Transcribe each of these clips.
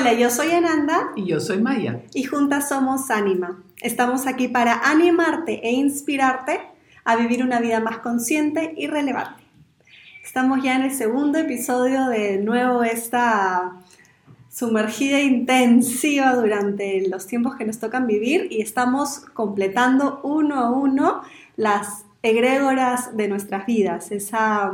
Hola, yo soy Ananda. Y yo soy Maya. Y juntas somos Anima. Estamos aquí para animarte e inspirarte a vivir una vida más consciente y relevante. Estamos ya en el segundo episodio de nuevo esta sumergida intensiva durante los tiempos que nos tocan vivir y estamos completando uno a uno las egrégoras de nuestras vidas, esa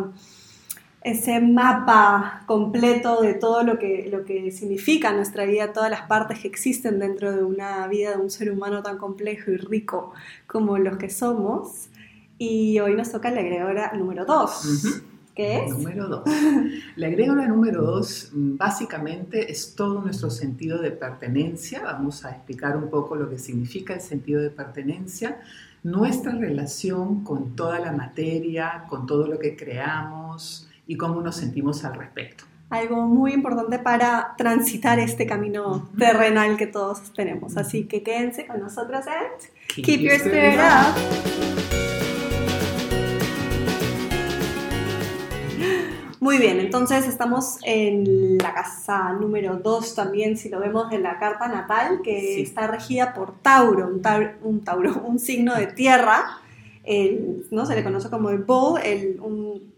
ese mapa completo de todo lo que, lo que significa nuestra vida, todas las partes que existen dentro de una vida de un ser humano tan complejo y rico como los que somos. Y hoy nos toca la agregora número 2. ¿Qué es? Número 2. La agregora número 2 básicamente es todo nuestro sentido de pertenencia. Vamos a explicar un poco lo que significa el sentido de pertenencia, nuestra relación con toda la materia, con todo lo que creamos, y cómo nos sentimos al respecto. Algo muy importante para transitar este camino terrenal que todos tenemos. Así que quédense con nosotros en Keep, Your Spirit Up. Muy bien, entonces estamos en la casa número 2 también, si lo vemos en la carta natal, que está regida por Tauro, un Tauro, un, signo de tierra, ¿no? se le conoce como el bull, el, un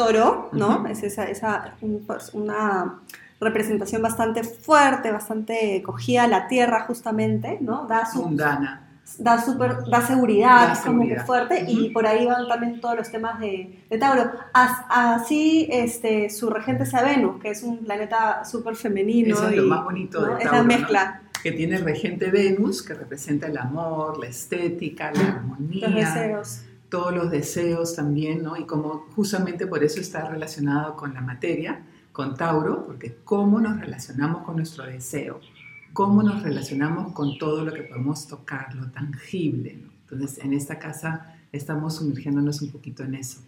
toro, ¿no? Es esa, esa pues, una representación bastante fuerte, bastante cogida a la tierra justamente, ¿no? Da su, Mundana. Da, super, da seguridad, es como que fuerte, y por ahí van también todos los temas de, de Tauro. así este, su regente sea Venus, que es un planeta súper femenino. Eso es lo más bonito de Tauro, Es la mezcla. Que tiene regente Venus, que representa el amor, la estética, la armonía. Los deseos todos los deseos también, ¿no? Y como justamente por eso está relacionado con la materia, con Tauro, porque cómo nos relacionamos con nuestro deseo, cómo nos relacionamos con todo lo que podemos tocar, lo tangible, ¿no? Entonces, en esta casa estamos sumergiéndonos un poquito en eso.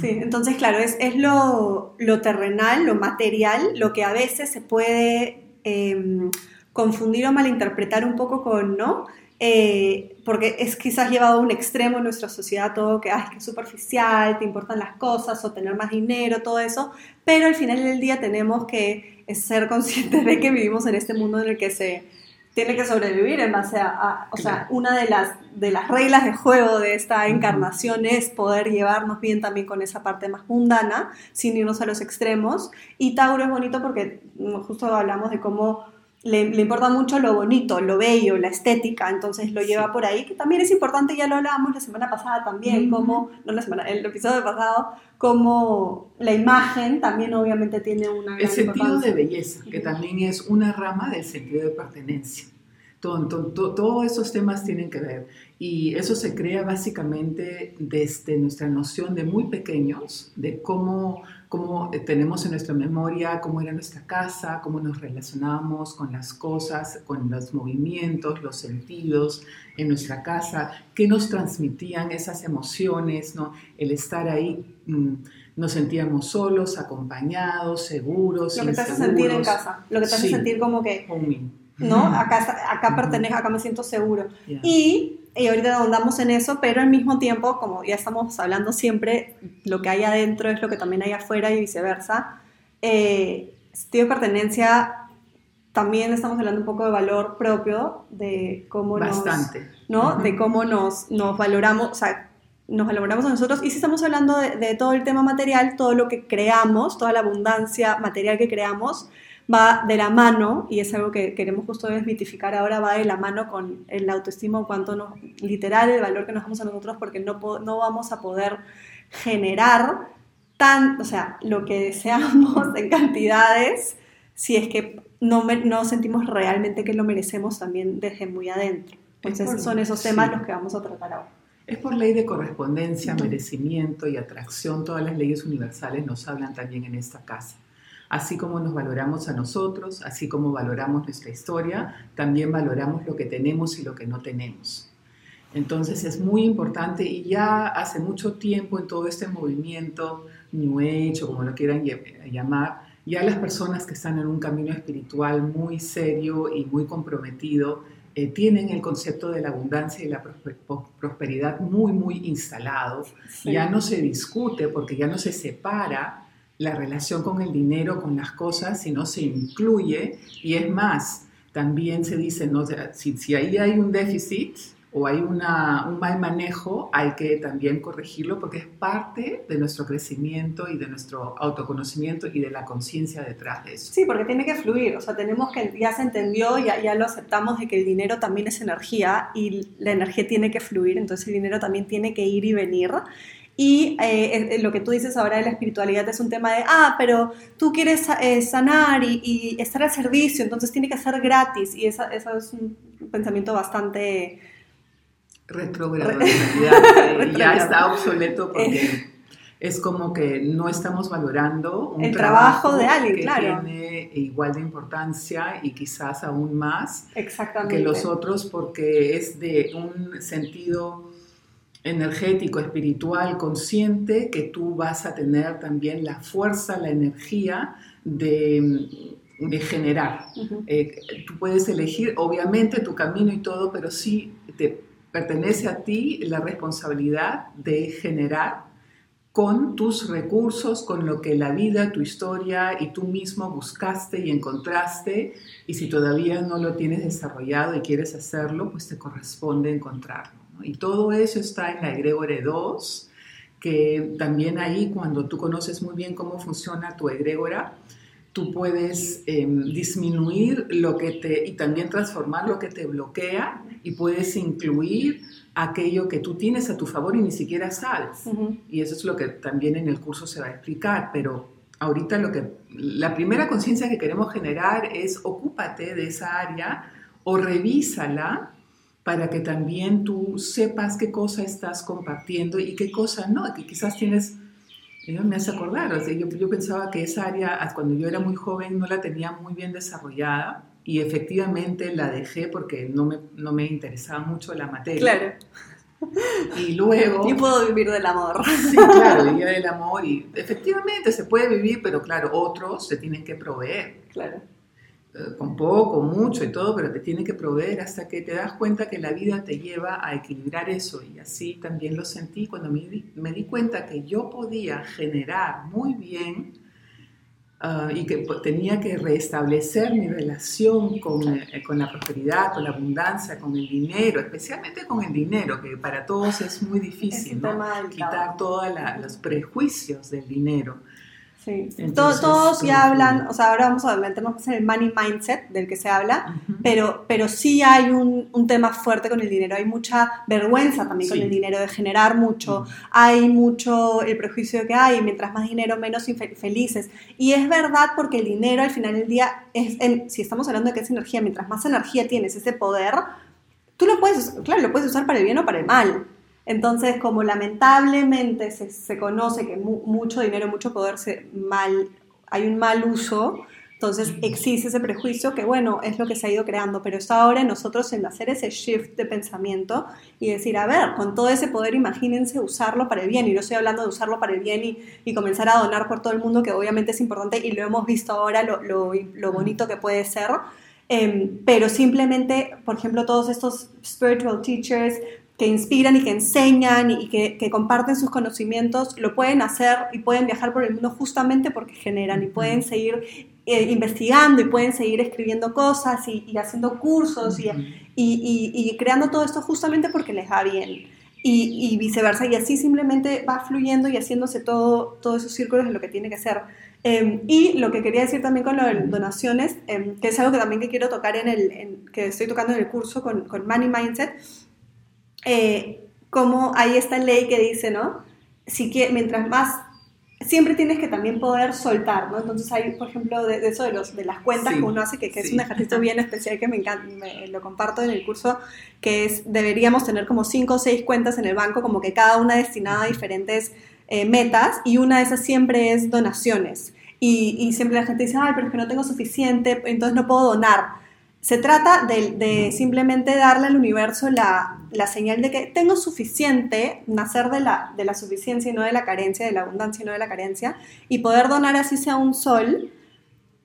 Sí, entonces, claro, es, lo, terrenal, lo material, lo que a veces se puede em, confundir o malinterpretar un poco con, ¿no? Eh, porque es quizás llevado a un extremo en nuestra sociedad todo que, ay, que es superficial, te importan las cosas o tener más dinero, todo eso, pero al final del día tenemos que ser conscientes de que vivimos en este mundo en el que se tiene que sobrevivir en base a, o sea, una de las, de las reglas de juego de esta encarnación es poder llevarnos bien también con esa parte más mundana, sin irnos a los extremos, y Tauro es bonito porque mm, justo hablamos de cómo le, importa mucho lo bonito, lo bello, la estética, entonces lo lleva por ahí, que también es importante, ya lo hablábamos la semana pasada también, como, no la semana, el episodio pasado, como la imagen también obviamente tiene una gran El sentido de belleza, que también es una rama del sentido de pertenencia. Todos esos temas tienen que ver y eso se crea básicamente desde nuestra noción de muy pequeños, de cómo cómo eh, tenemos en nuestra memoria cómo era nuestra casa, cómo nos relacionábamos con las cosas, con los movimientos, los sentidos en nuestra casa, qué nos transmitían esas emociones, ¿no? El estar ahí, mm, nos sentíamos solos, acompañados, seguros. Lo que te hace sentir en casa, lo que te hace sentir como que... ¿no? Acá, acá pertenezco, acá me siento seguro. Y, y ahorita andamos en eso, pero al mismo tiempo, como ya estamos hablando siempre, lo que hay adentro es lo que también hay afuera y viceversa. Eh, sentido de pertenencia, también estamos hablando un poco de valor propio, de cómo Bastante. nos... ¿no? De cómo nos, nos valoramos, o sea, nos valoramos a nosotros. Y si estamos hablando de, de todo el tema material, todo lo que creamos, toda la abundancia material que creamos, va de la mano, y es algo que queremos justo desmitificar ahora, va de la mano con el autoestima, cuanto nos, literal, el valor que nos damos a nosotros, porque no, no vamos a poder generar tan, o sea, lo que deseamos en cantidades, si es que no, no sentimos realmente que lo merecemos también desde muy adentro. Entonces, son esos temas los que vamos a tratar ahora. Es por ley de correspondencia, merecimiento y atracción. Todas las leyes universales nos hablan también en esta casa. Así como nos valoramos a nosotros, así como valoramos nuestra historia, también valoramos lo que tenemos y lo que no tenemos. Entonces es muy importante y ya hace mucho tiempo en todo este movimiento New Age o como lo quieran llamar, ya las personas que están en un camino espiritual muy serio y muy comprometido eh, tienen el concepto de la abundancia y la prosperidad muy, muy instalado. Ya no se discute porque ya no se separa la relación con el dinero, con las cosas, sino se incluye y es más, también se dice, no, si, si ahí hay un déficit, o hay una, un mal manejo, hay que también corregirlo porque es parte de nuestro crecimiento y de nuestro autoconocimiento y de la conciencia detrás de eso. Sí, porque tiene que fluir, o sea, tenemos que, ya se entendió, ya, ya lo aceptamos de que el dinero también es energía y la energía tiene que fluir, entonces el dinero también tiene que ir y venir. Y eh, lo que tú dices ahora de la espiritualidad es un tema de, ah, pero tú quieres eh, sanar y, y, estar al servicio, entonces tiene que ser gratis. Y eso es un pensamiento bastante retrógrado en ya está obsoleto porque es como que no estamos valorando un el trabajo, de alguien, que claro. tiene igual de importancia y quizás aún más Exactamente. que los otros porque es de un sentido energético, espiritual, consciente, que tú vas a tener también la fuerza, la energía de, de generar. Eh, tú puedes elegir, obviamente, tu camino y todo, pero sí te pertenece a ti la responsabilidad de generar con tus recursos, con lo que la vida, tu historia y tú mismo buscaste y encontraste. Y si todavía no lo tienes desarrollado y quieres hacerlo, pues te corresponde encontrarlo. Y todo eso está en la egregore 2, que también ahí cuando tú conoces muy bien cómo funciona tu egregora, tú puedes em, disminuir lo que te y también transformar lo que te bloquea y puedes incluir aquello que tú tienes a tu favor y ni siquiera sabes. Y eso es lo que también en el curso se va a explicar, pero ahorita lo que la primera conciencia que queremos generar es ocúpate de esa área o revísala para que también tú sepas qué cosa estás compartiendo y qué cosa no, que quizás tienes me hace acordar, o sea, yo, yo, pensaba que esa área, cuando yo era muy joven, no la tenía muy bien desarrollada y efectivamente la dejé porque no me, no me interesaba mucho la materia. Claro. Y luego... Yo puedo vivir del amor. Sí, claro, vivir del amor y efectivamente se puede vivir, pero claro, otros se tienen que proveer. Claro. Eh, con poco, mucho y todo, pero te tiene que proveer hasta que te das cuenta que la vida te lleva a equilibrar eso. Y así también lo sentí cuando me di, me di cuenta que yo podía generar muy bien ah, y que tenía que restablecer mi relación con, eh, con, la prosperidad, con la abundancia, con el dinero, especialmente con el dinero, que para todos es muy difícil, ¿no? quitar todos los prejuicios del dinero. Sí. todos, ya hablan, o sea, ahora vamos a meternos en el money mindset del que se habla, pero, pero sí hay un, un, tema fuerte con el dinero, hay mucha vergüenza también con el dinero, de generar mucho, hay mucho el prejuicio que hay, mientras más dinero, menos felices. Y es verdad porque el dinero al final del día, es, si estamos hablando de que es energía, mientras más energía tienes, ese poder, tú lo puedes, claro, lo puedes usar para el bien o para el mal. Entonces, como lamentablemente se, conoce que mucho dinero, mucho poder, se mal, hay un mal uso, entonces existe ese prejuicio que, bueno, es lo que se ha ido creando, pero está ahora nosotros en hacer ese shift de pensamiento y decir, a ver, con todo ese poder, imagínense usarlo para el bien, y no estoy hablando de usarlo para el bien y, comenzar a donar por todo el mundo, que obviamente es importante y lo hemos visto ahora, lo, lo, bonito que puede ser. Em, pero simplemente, por ejemplo, todos estos spiritual teachers, que inspiran y que enseñan y que, que, comparten sus conocimientos, lo pueden hacer y pueden viajar por el mundo justamente porque generan y pueden seguir eh, investigando y pueden seguir escribiendo cosas y, y haciendo cursos y, y, y, creando todo esto justamente porque les va bien. Y, viceversa, y así simplemente va fluyendo y haciéndose todo, todos esos círculos de lo que tiene que ser. Em, y lo que quería decir también con lo de donaciones, em, que es algo que también que quiero tocar en el, que estoy tocando en el curso con, con Money Mindset, eh, como hay esta ley que dice, ¿no? Si que, mientras más, siempre tienes que también poder soltar, ¿no? Entonces hay, por ejemplo, de, eso de, los, de las cuentas que uno hace, que, es un ejercicio bien especial que me encanta, lo comparto en el curso, que es, deberíamos tener como cinco o seis cuentas en el banco, como que cada una destinada a diferentes eh, metas, y una de esas siempre es donaciones. Y, y siempre la gente dice, ay, pero es que no tengo suficiente, entonces no puedo donar se trata de, simplemente darle al universo la, señal de que tengo suficiente, nacer de la, de la suficiencia y no de la carencia, de la abundancia y no de la carencia, y poder donar así sea un sol.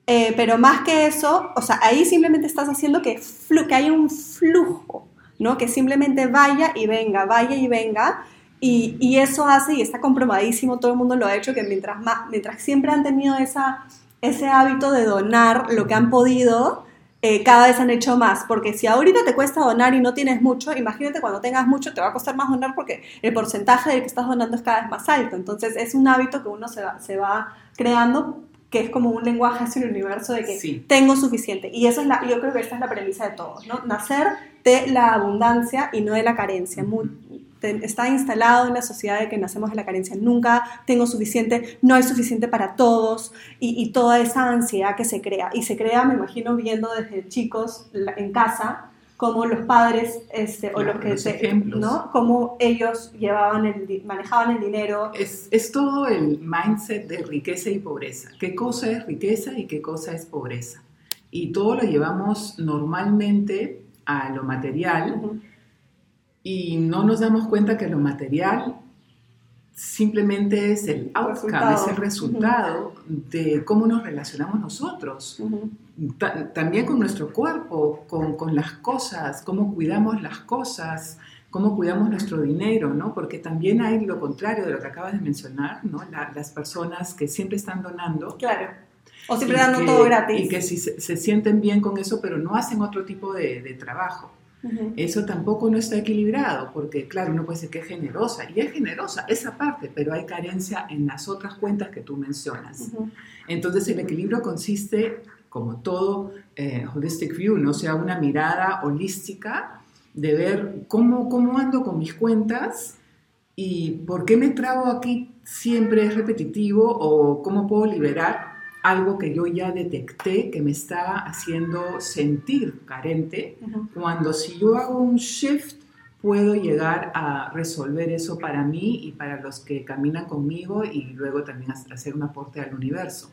Eh, pero más que eso, o sea, ahí simplemente estás haciendo que, que haya un flujo, ¿no? Que simplemente vaya y venga, vaya y venga, Y, y, eso hace, y está comprobadísimo, todo el mundo lo ha hecho, que mientras, más, mientras siempre han tenido esa, ese hábito de donar lo que han podido, eh, cada vez han hecho más, porque si ahorita te cuesta donar y no tienes mucho, imagínate cuando tengas mucho te va a costar más donar porque el porcentaje del que estás donando es cada vez más alto. Entonces es un hábito que uno se va, se va creando que es como un lenguaje hacia el universo de que tengo suficiente. Y eso es la, yo creo que esta es la premisa de todo, ¿no? Nacer de la abundancia y no de la carencia. Muy, está instalado en la sociedad de que nacemos de la carencia. Nunca tengo suficiente, no hay suficiente para todos y, toda esa ansiedad que se crea. Y se crea, me imagino, viendo desde chicos en casa, como los padres este, o los que se, ¿no? Cómo ellos llevaban el, manejaban el dinero. Es, es, todo el mindset de riqueza y pobreza. ¿Qué cosa es riqueza y qué cosa es pobreza? Y todo lo llevamos normalmente a lo material y no nos damos cuenta que lo material simplemente es el outcome, es el resultado de cómo nos relacionamos nosotros, también con nuestro cuerpo, con, con, las cosas, cómo cuidamos las cosas, cómo cuidamos nuestro dinero, ¿no? Porque también hay lo contrario de lo que acabas de mencionar, ¿no? las personas que siempre están donando. Claro. O siempre dando todo gratis. Y que si se, sienten bien con eso, pero no hacen otro tipo de, de trabajo. Eso tampoco no está equilibrado, porque claro, uno puede decir que es generosa, y es generosa esa parte, pero hay carencia en las otras cuentas que tú mencionas. Entonces el equilibrio consiste, como todo eh, holistic view, no sea una mirada holística de ver cómo, cómo ando con mis cuentas y por qué me trago aquí siempre es repetitivo o cómo puedo liberar algo que yo ya detecté que me está haciendo sentir carente, cuando si yo hago un shift puedo llegar a resolver eso para mí y para los que caminan conmigo y luego también hacer un aporte al universo.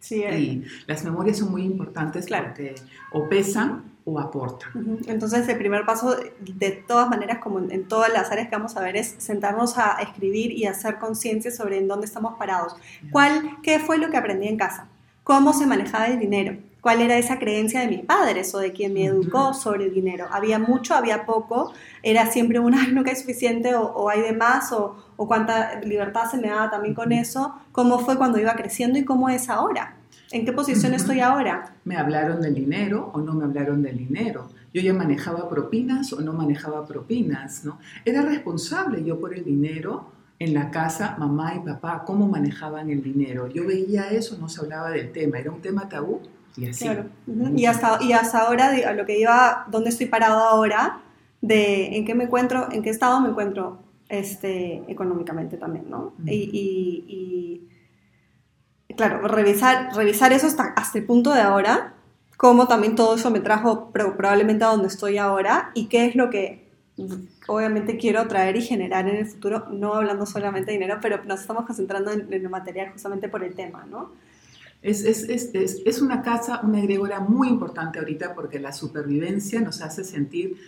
Sí, eh. y las memorias son muy importantes claro. porque o pesan o aportan. Entonces el primer paso, de todas maneras, como en todas las áreas que vamos a ver, es sentarnos a escribir y hacer conciencia sobre en dónde estamos parados. ¿Cuál, ¿Qué fue lo que aprendí en casa? ¿Cómo se manejaba el dinero? ¿Cuál era esa creencia de mis padres o de quien me educó sobre el dinero? ¿Había mucho, había poco? ¿Era siempre un, ay, nunca hay suficiente o, o hay de más o, o cuánta libertad se me daba también con eso? ¿Cómo fue cuando iba creciendo y cómo es ahora? ¿En qué posición estoy ahora? ¿Me hablaron del dinero o no me hablaron del dinero? ¿Yo ya manejaba propinas o no manejaba propinas? ¿no? ¿Era responsable yo por el dinero en la casa, mamá y papá, cómo manejaban el dinero? Yo veía eso, no se hablaba del tema, era un tema tabú y así. Claro. y, hasta, y hasta ahora, a lo que iba, ¿dónde estoy parado ahora? De en qué me encuentro, en qué estado me encuentro este, económicamente también, ¿no? y claro, revisar, revisar eso hasta, hasta el punto de ahora, cómo también todo eso me trajo probablemente a donde estoy ahora y qué es lo que obviamente quiero traer y generar en el futuro, no hablando solamente de dinero, pero nos estamos concentrando en, lo material justamente por el tema, ¿no? Es, es, es, es, una casa, una egrégora muy importante ahorita porque la supervivencia nos hace sentir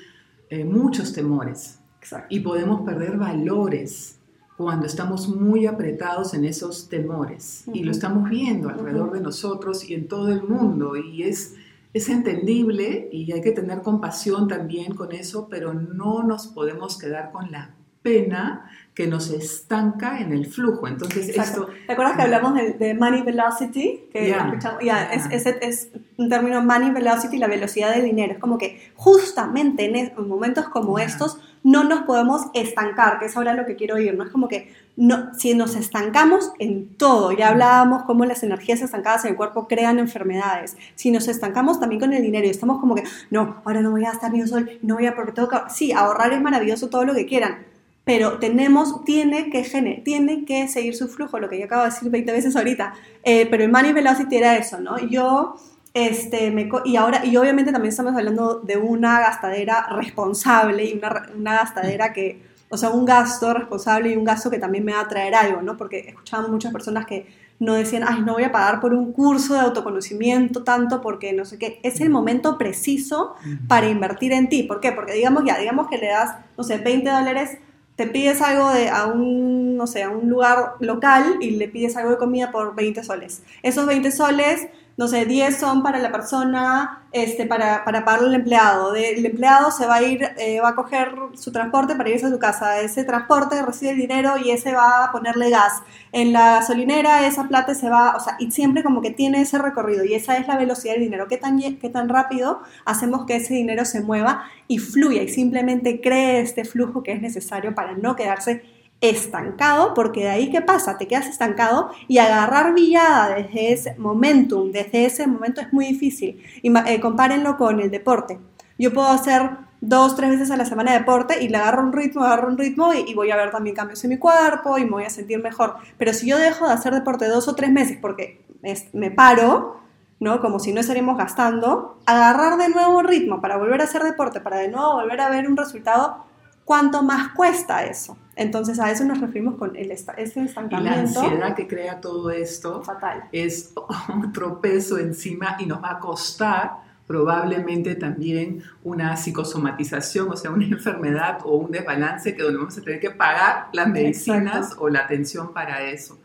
eh, muchos temores Exacto. y podemos perder valores cuando estamos muy apretados en esos temores y lo estamos viendo alrededor de nosotros y en todo el mundo y es, es entendible y hay que tener compasión también con eso, pero no nos podemos quedar con la pena que nos estanca en el flujo. Entonces, esto... ¿Te acuerdas que hablamos de, money velocity? Que es, es, un término money velocity, la velocidad del dinero. Es como que justamente en, momentos como estos no nos podemos estancar, que es ahora lo que quiero oír, ¿no? Es como que no, si nos estancamos en todo, ya hablábamos cómo las energías estancadas en el cuerpo crean enfermedades, si nos estancamos también con el dinero y estamos como que, no, ahora no voy a gastar ni un sol, no voy a, porque tengo que, sí, ahorrar es maravilloso, todo lo que quieran, pero tenemos, tiene que, tiene que seguir su flujo, lo que yo acabo de decir 20 veces ahorita, eh, pero el money velocity era eso, ¿no? Yo este, me, y ahora, y obviamente también estamos hablando de una gastadera responsable y una, una, gastadera que, o sea, un gasto responsable y un gasto que también me va a traer algo, ¿no? Porque escuchamos muchas personas que no decían, ay, no voy a pagar por un curso de autoconocimiento tanto porque no sé qué. Es el momento preciso para invertir en ti. ¿Por qué? Porque digamos ya, digamos que le das, no sé, 20 dólares, te pides algo de, a un, no sé, a un lugar local y le pides algo de comida por 20 soles. Esos 20 soles no sé, 10 son para la persona, este, para, para pagarle al empleado. el empleado se va a ir, eh, va a coger su transporte para irse a su casa. Ese transporte recibe el dinero y ese va a ponerle gas. En la gasolinera esa plata se va, o sea, y siempre como que tiene ese recorrido y esa es la velocidad del dinero. ¿Qué tan, qué tan rápido hacemos que ese dinero se mueva y fluya y simplemente cree este flujo que es necesario para no quedarse estancado, porque de ahí qué pasa, te quedas estancado y agarrar villada desde ese momentum, desde ese momento es muy difícil. Y, eh, compárenlo con el deporte. Yo puedo hacer dos, tres veces a la semana de deporte y le agarro un ritmo, agarro un ritmo y, voy a ver también cambios en mi cuerpo y me voy a sentir mejor. Pero si yo dejo de hacer deporte dos o tres meses porque me paro, ¿no? Como si no estaríamos gastando, agarrar de nuevo ritmo para volver a hacer deporte, para de nuevo volver a ver un resultado, ¿cuánto más cuesta eso? Entonces a eso nos referimos con el ese estancamiento. Y la ansiedad que crea todo esto Fatal. es otro peso encima y nos va a costar probablemente también una psicosomatización, o sea, una enfermedad o un desbalance que donde vamos a tener que pagar las medicinas o la atención para eso.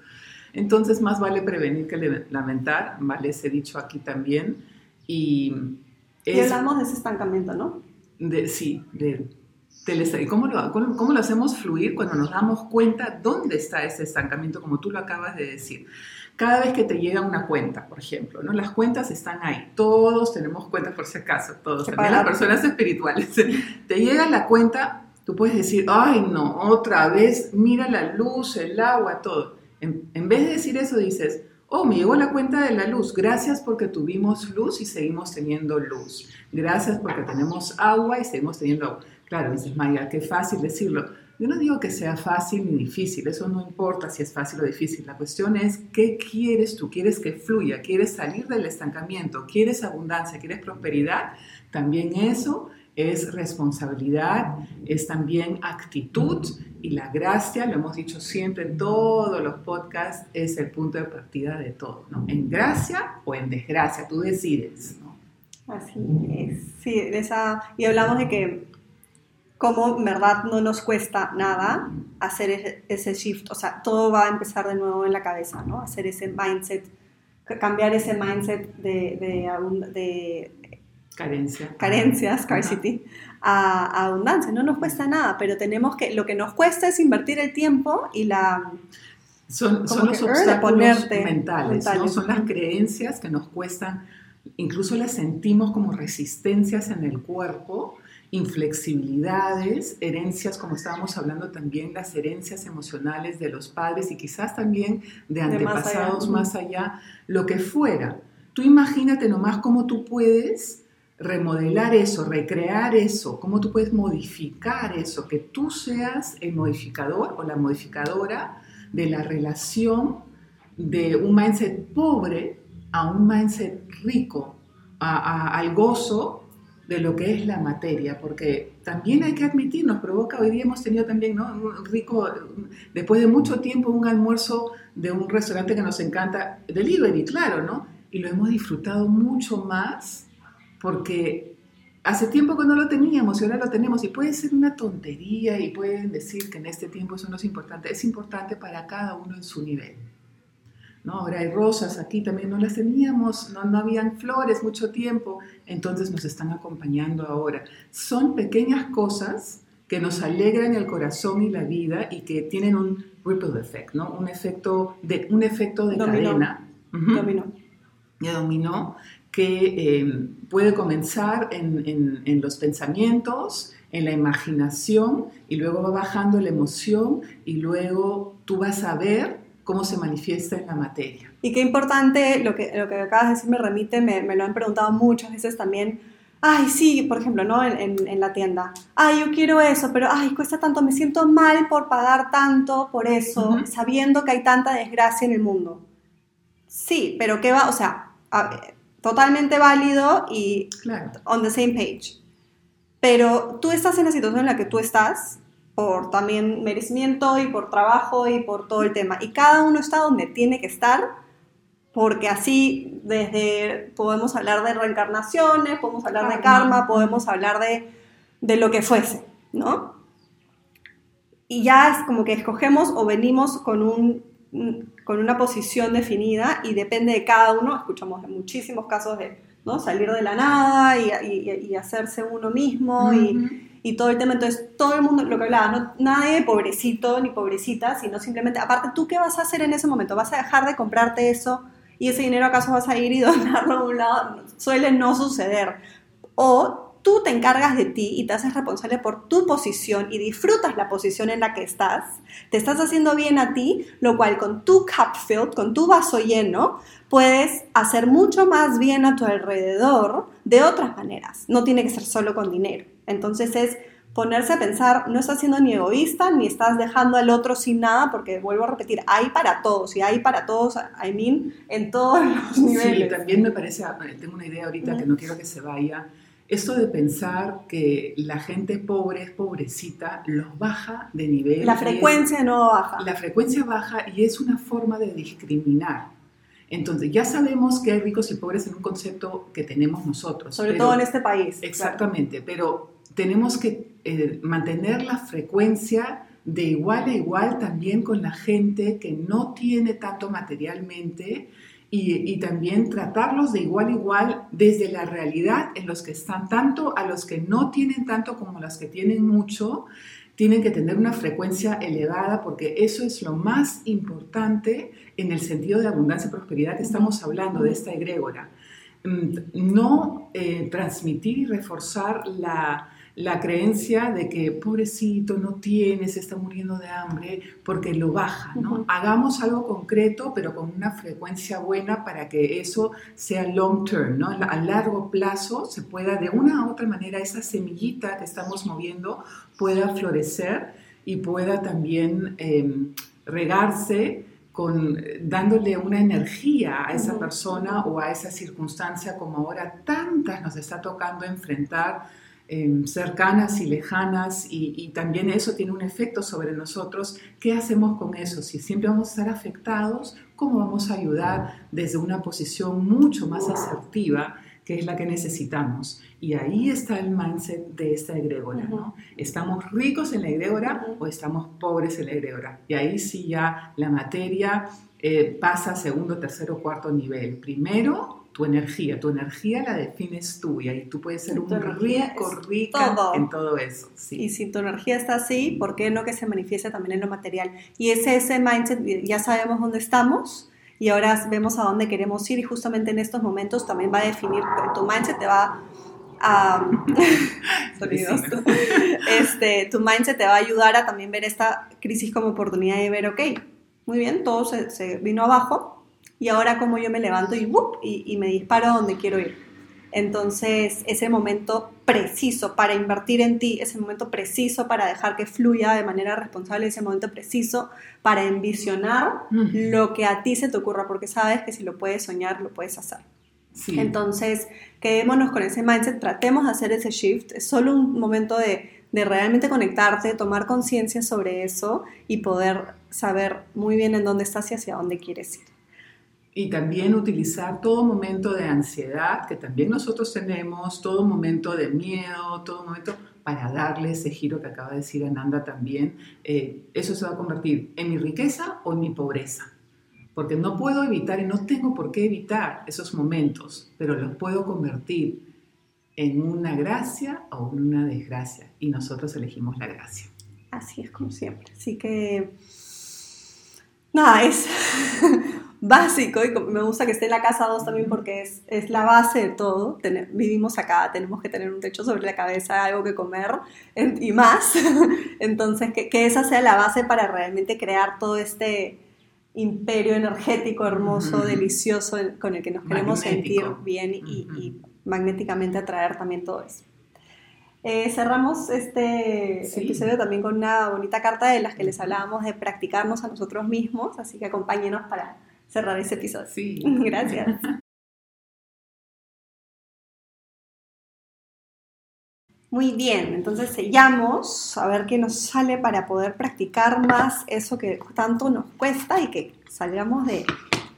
Entonces, más vale prevenir que lamentar, vale ese dicho aquí también. Y, y hablamos de ese estancamiento, ¿no? De, sí, de ¿Cómo lo, ¿Cómo lo hacemos fluir cuando nos damos cuenta dónde está ese estancamiento, como tú lo acabas de decir? Cada vez que te llega una cuenta, por ejemplo, ¿no? las cuentas están ahí, todos tenemos cuentas por si acaso, todos, también las personas espirituales. te llega la cuenta, tú puedes decir, ay no, otra vez, mira la luz, el agua, todo. En, en vez de decir eso, dices, oh, me llegó la cuenta de la luz, gracias porque tuvimos luz y seguimos teniendo luz. Gracias porque tenemos agua y seguimos teniendo agua. Claro, dices, María, qué fácil decirlo. Yo no digo que sea fácil ni difícil, eso no importa si es fácil o difícil. La cuestión es, ¿qué quieres tú? ¿Quieres que fluya? ¿Quieres salir del estancamiento? ¿Quieres abundancia? ¿Quieres prosperidad? También eso es responsabilidad, es también actitud y la gracia, lo hemos dicho siempre en todos los podcasts, es el punto de partida de todo, ¿no? En gracia o en desgracia, tú decides, ¿no? Así es, sí, esa, y hablamos de que como en verdad no nos cuesta nada hacer ese shift, o sea, todo va a empezar de nuevo en la cabeza, ¿no? Hacer ese mindset, cambiar ese mindset de, de, carencia, carencia, scarcity, a, abundancia. No nos cuesta nada, pero tenemos que, lo que nos cuesta es invertir el tiempo y la... Son, son los obstáculos mentales, ¿no? Son las creencias que nos cuestan, incluso las sentimos como resistencias en el cuerpo, inflexibilidades, herencias, como estábamos hablando también, las herencias emocionales de los padres y quizás también de antepasados más allá. lo que fuera. Tú imagínate nomás cómo tú puedes remodelar eso, recrear eso, cómo tú puedes modificar eso, que tú seas el modificador o la modificadora de la relación de un mindset pobre a un mindset rico, al gozo de lo que es la materia, porque también hay que admitir, nos provoca, hoy día hemos tenido también, ¿no? Un rico, después de mucho tiempo, un almuerzo de un restaurante que nos encanta, delivery, claro, ¿no? Y lo hemos disfrutado mucho más porque hace tiempo que no lo teníamos y ahora lo tenemos y puede ser una tontería y pueden decir que en este tiempo eso no es importante, es importante para cada uno en su nivel. ¿No? Ahora hay rosas, aquí también no las teníamos, no, no habían flores mucho tiempo, entonces nos están acompañando ahora. Son pequeñas cosas que nos alegran el corazón y la vida y que tienen un ripple effect, ¿no? Un efecto de, un efecto de cadena. Dominó. De dominó que eh, puede comenzar en, en, en los pensamientos, en la imaginación y luego va bajando la emoción y luego tú vas a ver cómo se manifiesta en la materia. Y qué importante, lo que, lo que acabas de decir me remite, me, me lo han preguntado muchas veces también, ay, sí, por ejemplo, ¿no? En, en, la tienda, ay, yo quiero eso, pero, ay, cuesta tanto, me siento mal por pagar tanto por eso, sabiendo que hay tanta desgracia en el mundo. Sí, pero ¿qué va? O sea, totalmente válido y on the same page. Pero tú estás en la situación en la que tú estás por también merecimiento y por trabajo y por todo el tema. Y cada uno está donde tiene que estar, porque así desde podemos hablar de reencarnaciones, podemos hablar de karma, podemos hablar de, de lo que fuese, ¿no? Y ya es como que escogemos o venimos con un, con una posición definida y depende de cada uno, escuchamos muchísimos casos de ¿no? salir de la nada y, hacerse uno mismo y, todo el tema. Entonces, todo el mundo, lo que hablaba, no, nadie pobrecito ni pobrecita, sino simplemente, aparte, ¿tú qué vas a hacer en ese momento? ¿Vas a dejar de comprarte eso y ese dinero acaso vas a ir y donarlo a un lado? Suele no suceder. O tú te encargas de ti y te haces responsable por tu posición y disfrutas la posición en la que estás, te estás haciendo bien a ti, lo cual con tu cup filled, con tu vaso lleno, puedes hacer mucho más bien a tu alrededor de otras maneras. No tiene que ser solo con dinero. Entonces es ponerse a pensar, no estás siendo ni egoísta ni estás dejando al otro sin nada, porque vuelvo a repetir, hay para todos y hay para todos, I mean, en todos los niveles. Sí, también me parece, tengo una idea ahorita que no quiero que se vaya esto de pensar que la gente pobre es pobrecita los baja de nivel. La frecuencia no baja. La frecuencia baja y es una forma de discriminar. Entonces, ya sabemos que hay ricos y pobres en un concepto que tenemos nosotros. Sobre todo en este país. Exactamente, pero tenemos que eh, mantener la frecuencia de igual a igual también con la gente que no tiene tanto materialmente y, también tratarlos de igual a igual desde la realidad en los que están, tanto a los que no tienen tanto como a los que tienen mucho, tienen que tener una frecuencia elevada porque eso es lo más importante en el sentido de abundancia y prosperidad que estamos hablando de esta egrégora. Mm, no eh, transmitir y reforzar la, la creencia de que pobrecito no tiene, se está muriendo de hambre, porque lo baja, ¿no? Hagamos algo concreto, pero con una frecuencia buena para que eso sea long term, ¿no? A largo plazo se pueda, de una u otra manera, esa semillita que estamos moviendo pueda florecer y pueda también em, regarse con, dándole una energía a esa persona o a esa circunstancia como ahora tantas nos está tocando enfrentar Em, cercanas y lejanas y, también eso tiene un efecto sobre nosotros. ¿Qué hacemos con eso? Si siempre vamos a estar afectados, ¿cómo vamos a ayudar desde una posición mucho más asertiva? que es la que necesitamos. Y ahí está el mindset de esta egregora, ¿no? ¿Estamos ricos en la egregora o estamos pobres en la egregora? Y ahí sí ya la materia eh, pasa a segundo, tercero, cuarto nivel. Primero, tu energía. Tu energía la defines tú y ahí tú puedes ser un rico, rica en todo eso. Y si tu energía está así, ¿por qué no que se manifieste también en lo material? Y ese, ese mindset, ya sabemos dónde estamos y ahora vemos a dónde queremos ir y justamente en estos momentos también va a definir, tu mindset te va a... sonidos. este, tu mindset te va a ayudar a también ver esta crisis como oportunidad de ver, ok, muy bien, todo se, se vino abajo, y ahora como yo me levanto y, y, me disparo a donde quiero ir. Entonces, ese momento preciso para invertir en ti, ese momento preciso para dejar que fluya de manera responsable, ese momento preciso para envisionar lo que a ti se te ocurra, porque sabes que si lo puedes soñar, lo puedes hacer. Entonces, quedémonos con ese mindset, tratemos de hacer ese shift. Es solo un momento de, de realmente conectarte, tomar conciencia sobre eso y poder saber muy bien en dónde estás y hacia dónde quieres ir. Y también utilizar todo momento de ansiedad que también nosotros tenemos, todo momento de miedo, todo momento para darle ese giro que acaba de decir Ananda también. Eh, eso se va a convertir en mi riqueza o en mi pobreza. Porque no puedo evitar y no tengo por qué evitar esos momentos, pero los puedo convertir en una gracia o en una desgracia. Y nosotros elegimos la gracia. Así es como siempre. Así que, nada, es básico y me gusta que esté en la casa 2 también porque es, es la base de todo. vivimos acá, tenemos que tener un techo sobre la cabeza, algo que comer y más. Entonces, que, que, esa sea la base para realmente crear todo este imperio energético hermoso, delicioso, con el que nos queremos sentir bien y, magnéticamente atraer también todo eso. Eh, cerramos este episodio también con una bonita carta de las que les hablábamos de practicarnos a nosotros mismos, así que acompáñenos para cerrar ese episodio. Sí. Gracias. Muy bien, entonces sellamos a ver qué nos sale para poder practicar más eso que tanto nos cuesta y que salgamos de,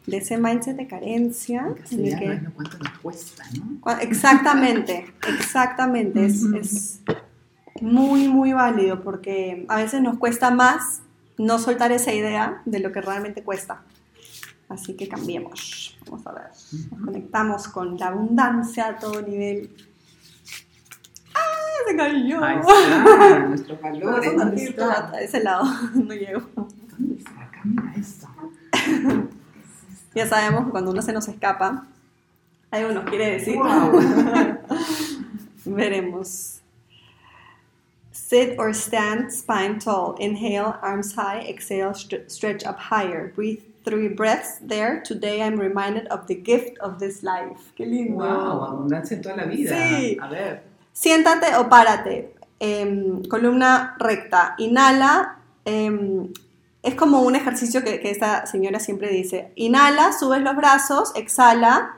ese mindset de carencia. Que cuánto nos cuesta, ¿no? Exactamente, exactamente. es, es muy, muy válido porque a veces nos cuesta más no soltar esa idea de lo que realmente cuesta. Así que cambiemos. Vamos a ver. Nos conectamos con la abundancia a todo nivel. ¡Ah! Se cayó. Ahí está, nuestros Vamos valores. a ¿Dónde partir está? a ese lado. No llego. ¿Dónde está? Mira esto. Ya sabemos que cuando uno se nos escapa, algo nos quiere decir. Wow. Veremos. Sit or stand, spine tall. Inhale, arms high. Exhale, str- stretch up higher. Breathe three breaths there. Today I'm reminded of the gift of this life. Qué lindo. Wow, abundancia en toda la vida. Sí. A ver. Siéntate o párate. Em, columna recta. Inhala. em, es como un ejercicio que, que esta señora siempre dice. Inhala, subes los brazos, exhala,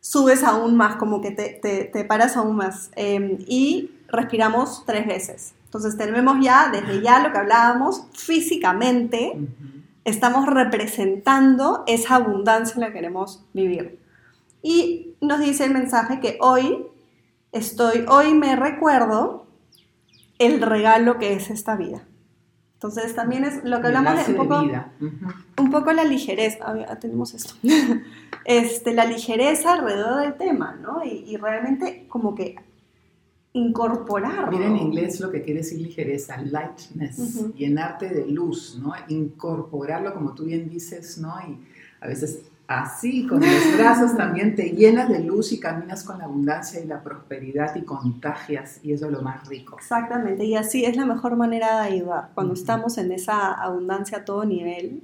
subes aún más, como que te, te- te paras aún más. Em, y respiramos tres veces. Entonces tenemos ya, desde ya lo que hablábamos, físicamente Ujú. Estamos representando esa abundancia en la que queremos vivir. Y nos dice el mensaje que hoy estoy, hoy me recuerdo el regalo que es esta vida. Entonces también es lo que hablamos de un poco, vida. Ujú. un poco la ligereza, ah, tenemos esto, este, la ligereza alrededor del tema, ¿no? Y, y realmente como que incorporarlo. Mira en inglés lo que quiere decir ligereza, lightness, llenarte de luz, ¿no? Incorporarlo, como tú bien dices, ¿no? Y a veces así, con los brazos también te llenas de luz y caminas con la abundancia y la prosperidad y contagias, y eso es lo más rico. Exactamente, y así es la mejor manera de ayudar, cuando estamos en esa abundancia a todo nivel.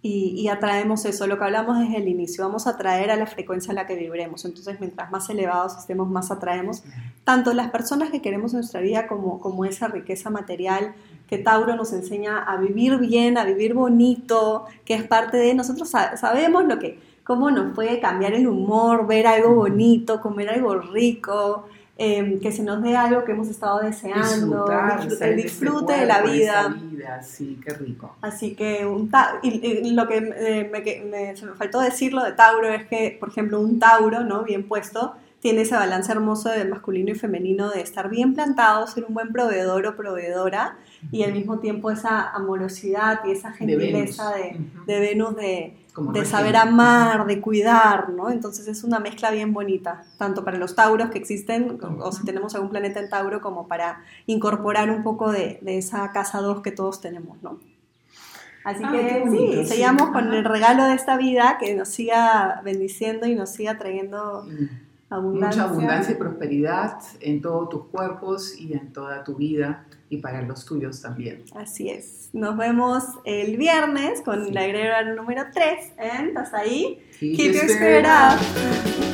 Y, y atraemos eso, lo que hablamos desde el inicio, vamos a atraer a la frecuencia a la que vibremos, entonces mientras más elevados estemos, más atraemos. Tanto las personas que queremos en nuestra vida como, como esa riqueza material que Tauro nos enseña a vivir bien, a vivir bonito, que es parte de nosotros. Sa- sabemos lo que, cómo nos puede cambiar el humor, ver algo bonito, comer algo rico, em, que se nos dé algo que hemos estado deseando, Disfrutar, el disfrute de la vida. vida, sí, qué rico. Así que un ta- y, y lo que eh, me, que- me- se me faltó decirlo de Tauro es que, por ejemplo, un Tauro, ¿no? Bien puesto, tiene ese balance hermoso de masculino y femenino de estar bien plantado, ser un buen proveedor o proveedora y al mismo tiempo esa amorosidad y esa De gentileza de, Venus. De Venus de, Como de regente. saber amar, de cuidar, ¿no? Entonces es una mezcla bien bonita, tanto para los Tauros que existen, o- o si tenemos algún planeta en Tauro, como para incorporar un poco de, esa casa 2 que todos tenemos, ¿no? Así que bonito, sí, sí. seguimos con el regalo de esta vida que nos siga bendiciendo y nos siga trayendo. Abundancia. Mucha abundancia y prosperidad en todos tus cuerpos y en toda tu vida y para los tuyos también. Así es. Nos vemos el viernes con Sí. la egregora número 3 en Hasta ahí. Keep Keep your spirit up.